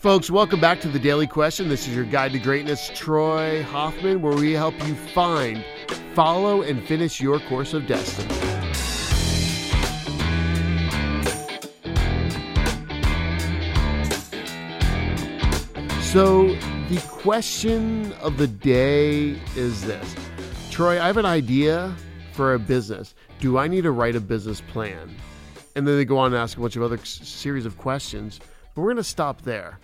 Folks, welcome back to the Daily Question. This is your guide to greatness, Troy Hoffman, where we help you find, follow, and finish your course of destiny. So, the question of the day is this Troy, I have an idea for a business. Do I need to write a business plan? And then they go on and ask a bunch of other series of questions. But we're going to stop there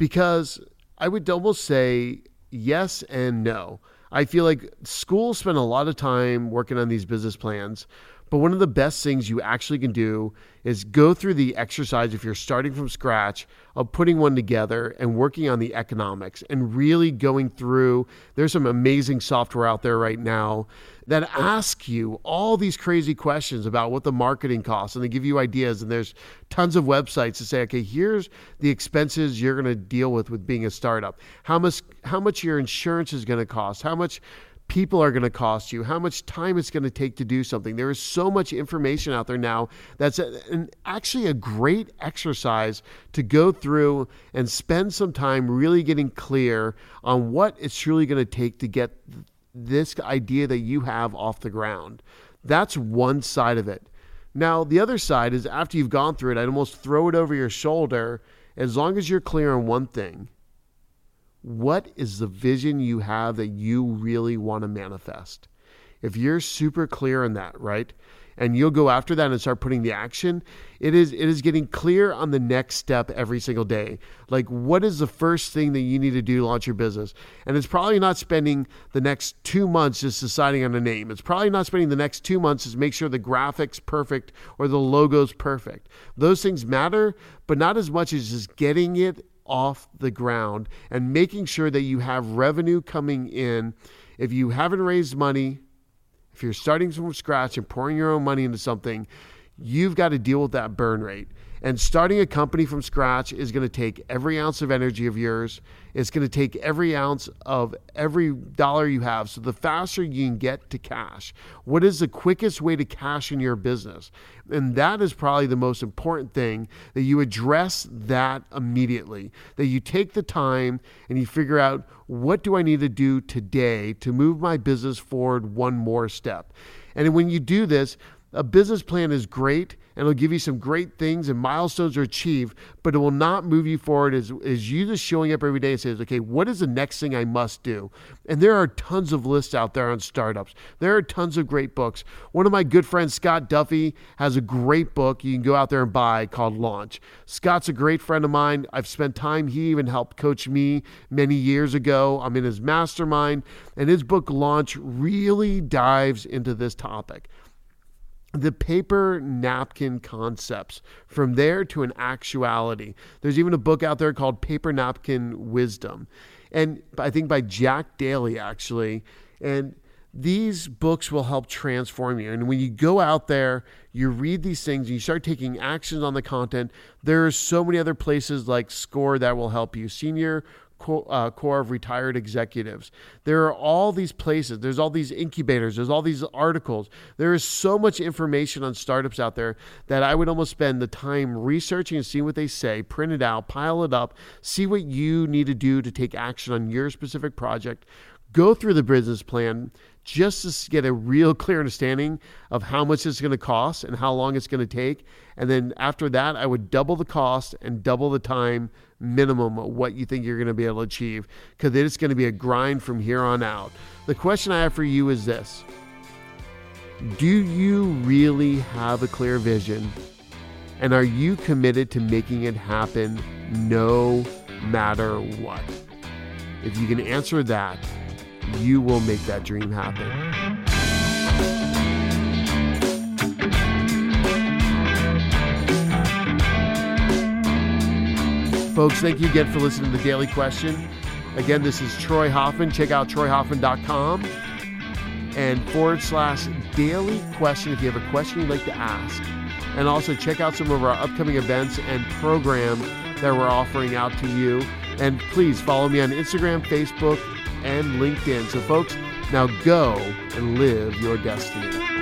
because I would almost say yes and no. I feel like schools spend a lot of time working on these business plans, but one of the best things you actually can do is go through the exercise if you're starting from scratch of putting one together and working on the economics and really going through. There's some amazing software out there right now that ask you all these crazy questions about what the marketing costs and they give you ideas and there's tons of websites to say okay here's the expenses you're going to deal with with being a startup how much how much your insurance is going to cost how much people are going to cost you, how much time it's going to take to do something. There is so much information out there now that's an, actually a great exercise to go through and spend some time really getting clear on what it's truly going to take to get this idea that you have off the ground. That's one side of it. Now, the other side is after you've gone through it, I'd almost throw it over your shoulder as long as you're clear on one thing what is the vision you have that you really want to manifest? If you're super clear on that, right? And you'll go after that and start putting the action, it is it is getting clear on the next step every single day. Like what is the first thing that you need to do to launch your business? And it's probably not spending the next 2 months just deciding on a name. It's probably not spending the next 2 months just make sure the graphics perfect or the logo's perfect. Those things matter, but not as much as just getting it off the ground and making sure that you have revenue coming in. If you haven't raised money, if you're starting from scratch and pouring your own money into something, you've got to deal with that burn rate. And starting a company from scratch is going to take every ounce of energy of yours. It's going to take every ounce of every dollar you have. So the faster you can get to cash, what is the quickest way to cash in your business? And that is probably the most important thing that you address that immediately. That you take the time and you figure out what do I need to do today to move my business forward one more step. And when you do this, a business plan is great and it'll give you some great things and milestones are achieved, but it will not move you forward as, as you just showing up every day and says, okay, what is the next thing I must do? And there are tons of lists out there on startups. There are tons of great books. One of my good friends, Scott Duffy, has a great book you can go out there and buy called Launch. Scott's a great friend of mine. I've spent time, he even helped coach me many years ago. I'm in his mastermind, and his book Launch really dives into this topic the paper napkin concepts from there to an actuality. There's even a book out there called Paper Napkin Wisdom. And I think by Jack Daly, actually. And these books will help transform you. And when you go out there, you read these things, and you start taking actions on the content. There are so many other places like Score that will help you. Senior uh, Corps of retired executives. There are all these places, there's all these incubators, there's all these articles. There is so much information on startups out there that I would almost spend the time researching and seeing what they say, print it out, pile it up, see what you need to do to take action on your specific project. Go through the business plan just to get a real clear understanding of how much it's going to cost and how long it's going to take. And then after that, I would double the cost and double the time minimum what you think you're going to be able to achieve because it's going to be a grind from here on out. The question I have for you is this Do you really have a clear vision? And are you committed to making it happen no matter what? If you can answer that, you will make that dream happen. Folks, thank you again for listening to the Daily Question. Again, this is Troy Hoffman. Check out troyhoffman.com and forward slash daily question if you have a question you'd like to ask. And also check out some of our upcoming events and programs that we're offering out to you. And please follow me on Instagram, Facebook, and LinkedIn. So, folks, now go and live your destiny.